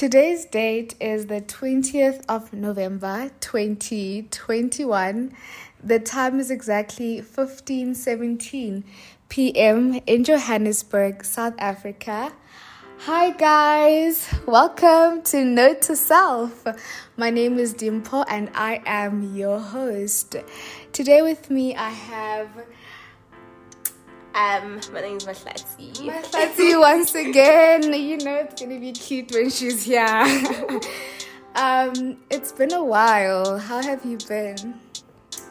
Today's date is the 20th of November 2021. The time is exactly 15:17 p.m. in Johannesburg, South Africa. Hi guys, welcome to Note to Self. My name is Dimpo and I am your host. Today with me I have um, my name is Mahlatsi. Mahlatsi once again. You know it's gonna be cute when she's here. um, it's been a while. How have you been?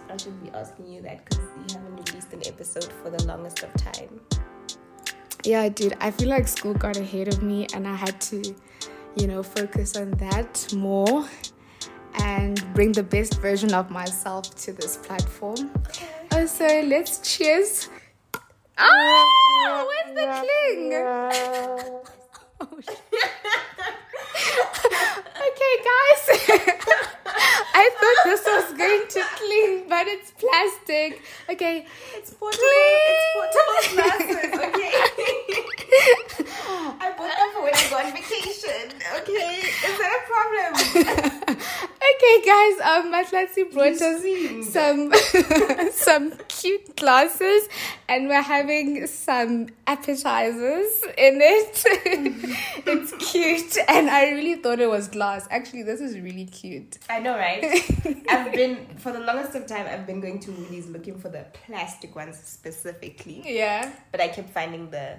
I should be asking you that because you haven't released an episode for the longest of time. Yeah, dude. I feel like school got ahead of me, and I had to, you know, focus on that more and bring the best version of myself to this platform. Okay. Oh, so let's cheers Ah, where's the cling? oh, okay, guys. I thought this was going to cling, but it's plastic. Okay, it's portable. It's portable glasses. Okay. I bought them for when I go on vacation. Okay, is that a problem? okay, brought us some some cute glasses, and we're having some appetizers in it. it's cute, and I really thought it was glass. Actually, this is really cute. I know, right? I've been for the longest of time. I've been going to Woolies looking for the plastic ones specifically. Yeah. But I kept finding the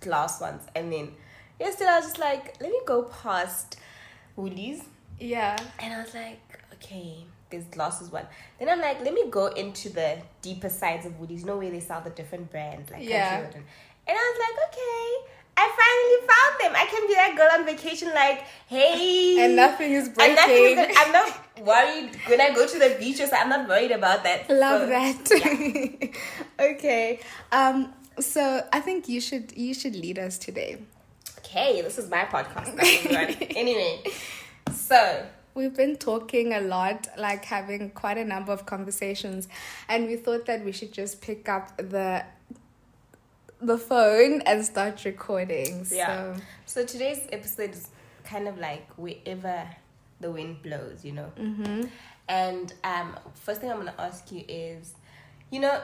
glass ones, and then yesterday I was just like, let me go past Woolies. Yeah. And I was like, okay, there's glasses one. Then I'm like, let me go into the deeper sides of. You know where they sell the different brands, like yeah. And I was like, okay. I finally found them. I can be that girl on vacation, like, hey. And nothing is breaking. And nothing is I'm not worried when I go to the beach so. I'm not worried about that. Love so, that. Yeah. okay. Um. So I think you should you should lead us today. Okay, this is my podcast. anyway, so we've been talking a lot, like having quite a number of conversations, and we thought that we should just pick up the the phone and start recording. Yeah. So, so today's episode is kind of like wherever the wind blows, you know. Mm-hmm. And um, first thing I'm gonna ask you is, you know,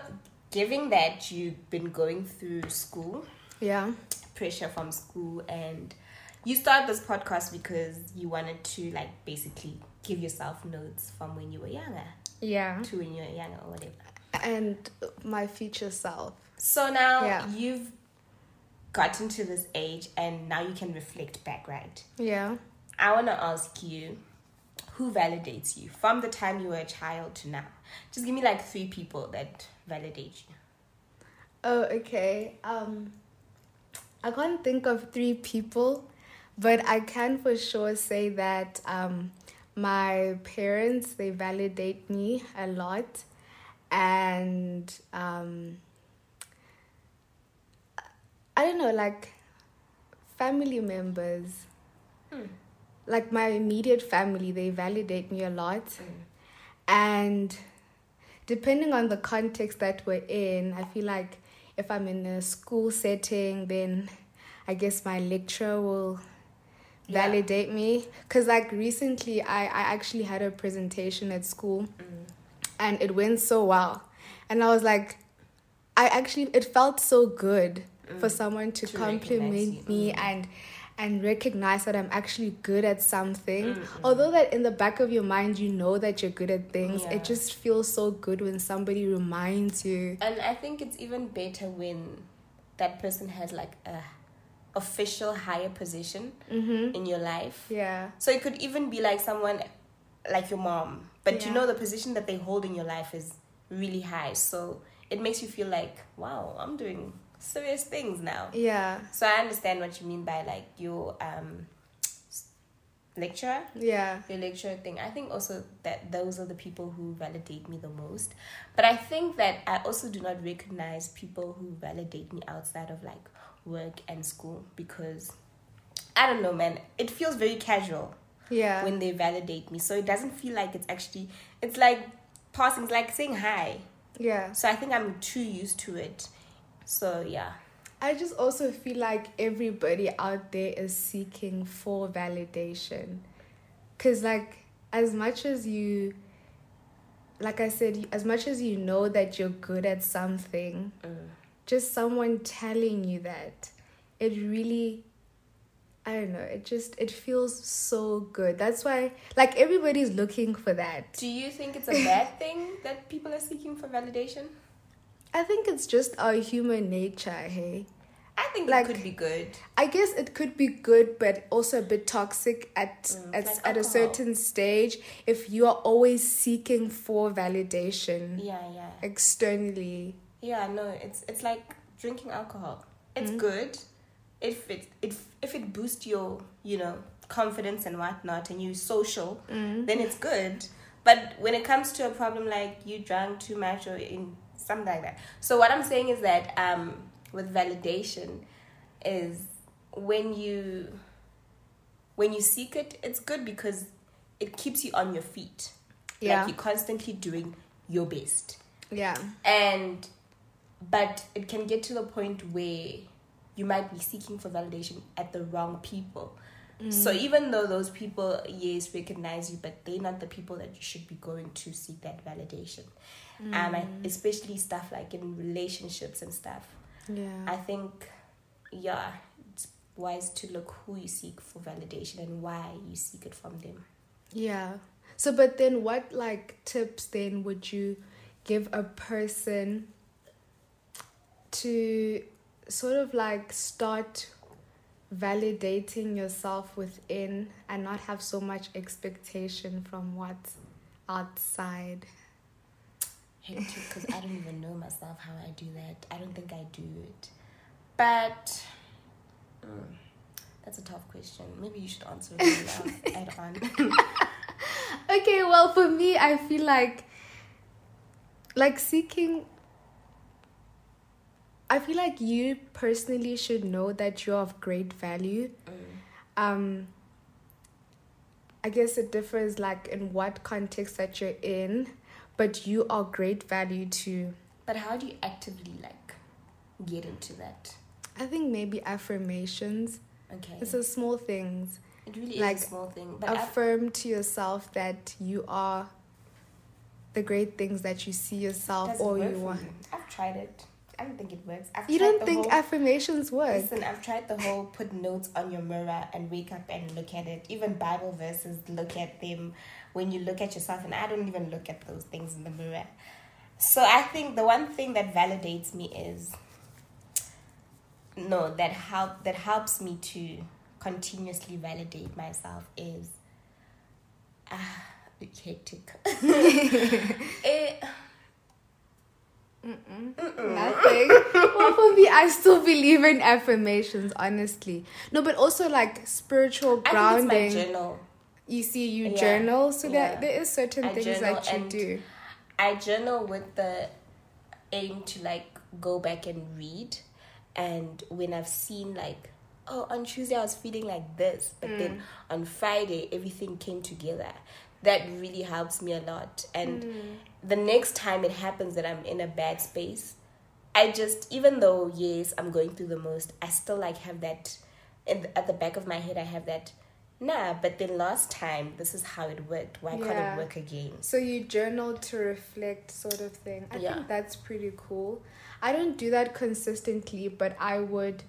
given that you've been going through school, yeah, pressure from school, and you started this podcast because you wanted to like basically give yourself notes from when you were younger, yeah, to when you were younger or whatever, and my future self so now yeah. you've gotten to this age and now you can reflect back, right? Yeah. I want to ask you who validates you from the time you were a child to now? Just give me like three people that validate you. Oh, okay. Um I can't think of three people, but I can for sure say that um my parents they validate me a lot and um I don't know, like family members, hmm. like my immediate family, they validate me a lot. Mm. And depending on the context that we're in, I feel like if I'm in a school setting, then I guess my lecturer will yeah. validate me. Because, like, recently I, I actually had a presentation at school mm. and it went so well. And I was like, I actually, it felt so good mm. for someone to, to compliment me mm. and and recognize that I'm actually good at something. Mm-hmm. Although that in the back of your mind you know that you're good at things, yeah. it just feels so good when somebody reminds you. And I think it's even better when that person has like a official higher position mm-hmm. in your life. Yeah. So it could even be like someone like your mom, but yeah. you know the position that they hold in your life is really high. So it makes you feel like, wow, I'm doing serious things now. Yeah. So I understand what you mean by like your um lecturer. Yeah. Your lecturer thing. I think also that those are the people who validate me the most. But I think that I also do not recognize people who validate me outside of like work and school because I don't know, man. It feels very casual. Yeah. When they validate me. So it doesn't feel like it's actually it's like passing, it's like saying hi. Yeah. So I think I'm too used to it. So yeah. I just also feel like everybody out there is seeking for validation. Cause like as much as you like I said, as much as you know that you're good at something, Mm. Just someone telling you that, it really I don't know, it just it feels so good. That's why like everybody's looking for that. Do you think it's a bad thing that people are seeking for validation? I think it's just our human nature, hey. I think Like- it could be good. I guess it could be good, but also a bit toxic at Mm, at, like at a certain stage if you are always seeking for validation Yeah, yeah. externally. Yeah, no, it's it's like drinking alcohol. It's Mm. good if it if if it boosts your you know confidence and whatnot, and you social, Mm. then it's good. But when it comes to a problem like you drank too much or in something like that, so what I'm saying is that um, with validation is when you when you seek it, it's good because it keeps you on your feet. Yeah. Like you're constantly doing your best Yeah. and but it can get to the point where you might be seeking for validation at the wrong people. So even though those people yes recognize you but they're not the people that you should be going to seek that validation. Um I, especially stuff like in relationships and stuff. Yeah. i think yeah it's wise to look who you seek for validation and why you seek it from them. Yeah. So, but then what like tips then would you give a person to sort of like start validating yourself within and not have so much expectation from what's outside? because I don't even know myself how I do that. I don't think I do it. But mm, that's a tough question. Maybe you should answer it add on. Okay, well, for me, I feel like like seeking I feel like you personally should know that you're of great value. Mm. Um I guess it differs like in what context that you're in, but you are great value too. But how do you actively like get into that? I think maybe affirmations. Okay. It's the small things. it really like, is a small thing. But Affirm to yourself that you are the great things that you see yourself or you want. I've tried it. I don't think it works. I've You don't think whole- affirmations work? Listen, I've tried the whole put notes on your mirror and wake up and look at it. Even Bible verses, look at them when you look at yourself. And I don't even look at those things in the mirror. So I think the one thing that validates me is no that help that helps me to continuously validate myself is ah hectic. it, Nothing. well, for me, I still believe in affirmations, honestly. No, but also like spiritual I grounding. think it's my journal. you see, you Yeah. journal, so Yeah. that there is certain I things that you do. I journal with the aim to like go back and read, and when I've seen like, oh, on Tuesday I was feeling like this, but then mm. on Friday everything came together. That really helps me a lot, and the next time it happens that I'm in a bad space, I just even though yes I'm going through the most, I still like have that, in the, at the back of my head I have that. Nah, but then last time this is how it worked. Why can't it work again? So you journal to reflect, sort of thing. I Yeah. think that's pretty cool. I don't do that consistently, but I would.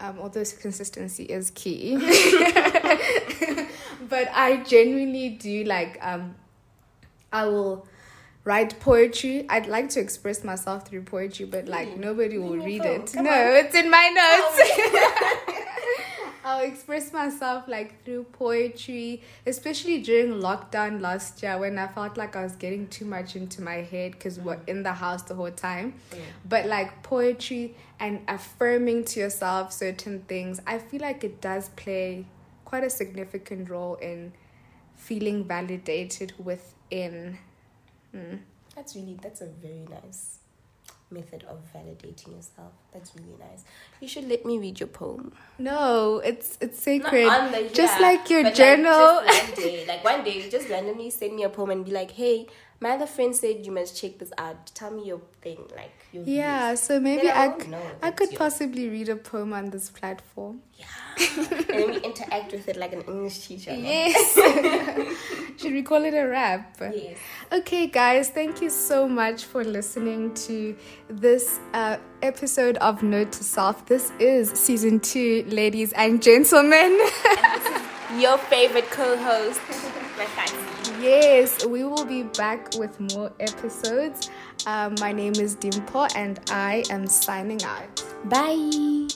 Um, although consistency is key, but I genuinely do like. Um, I will write poetry. I'd like to express myself through poetry, but like Really? nobody will read it. Come no, on. it's in my notes. I'll express myself like through poetry, especially during lockdown last year when I felt like I was getting too much into my head because we're in the house the whole time. But like poetry and affirming to yourself certain things, I feel like it does play quite a significant role in feeling validated within. Mm. That's really that's a very nice method of validating yourself. That's really nice. You should let me read your poem. No, it's it's sacred. The just yeah, like your journal. Like, one day, like one day, just randomly send me a poem and be like, "Hey, my other friend said you must check this out. Tell me your thing, like your yeah, views." so maybe Then I I, know I could yours. possibly read a poem on this platform. Yeah, and then we interact with it like an English teacher. Yes. Should we call it a wrap? Yes. Okay, guys, thank you so much for listening to this uh, episode of Note to Self. This is season two, ladies and gentlemen. Your favorite co-host. Yes, we will be back with more episodes. Um, my name is Dimpo, and I am signing out. Bye.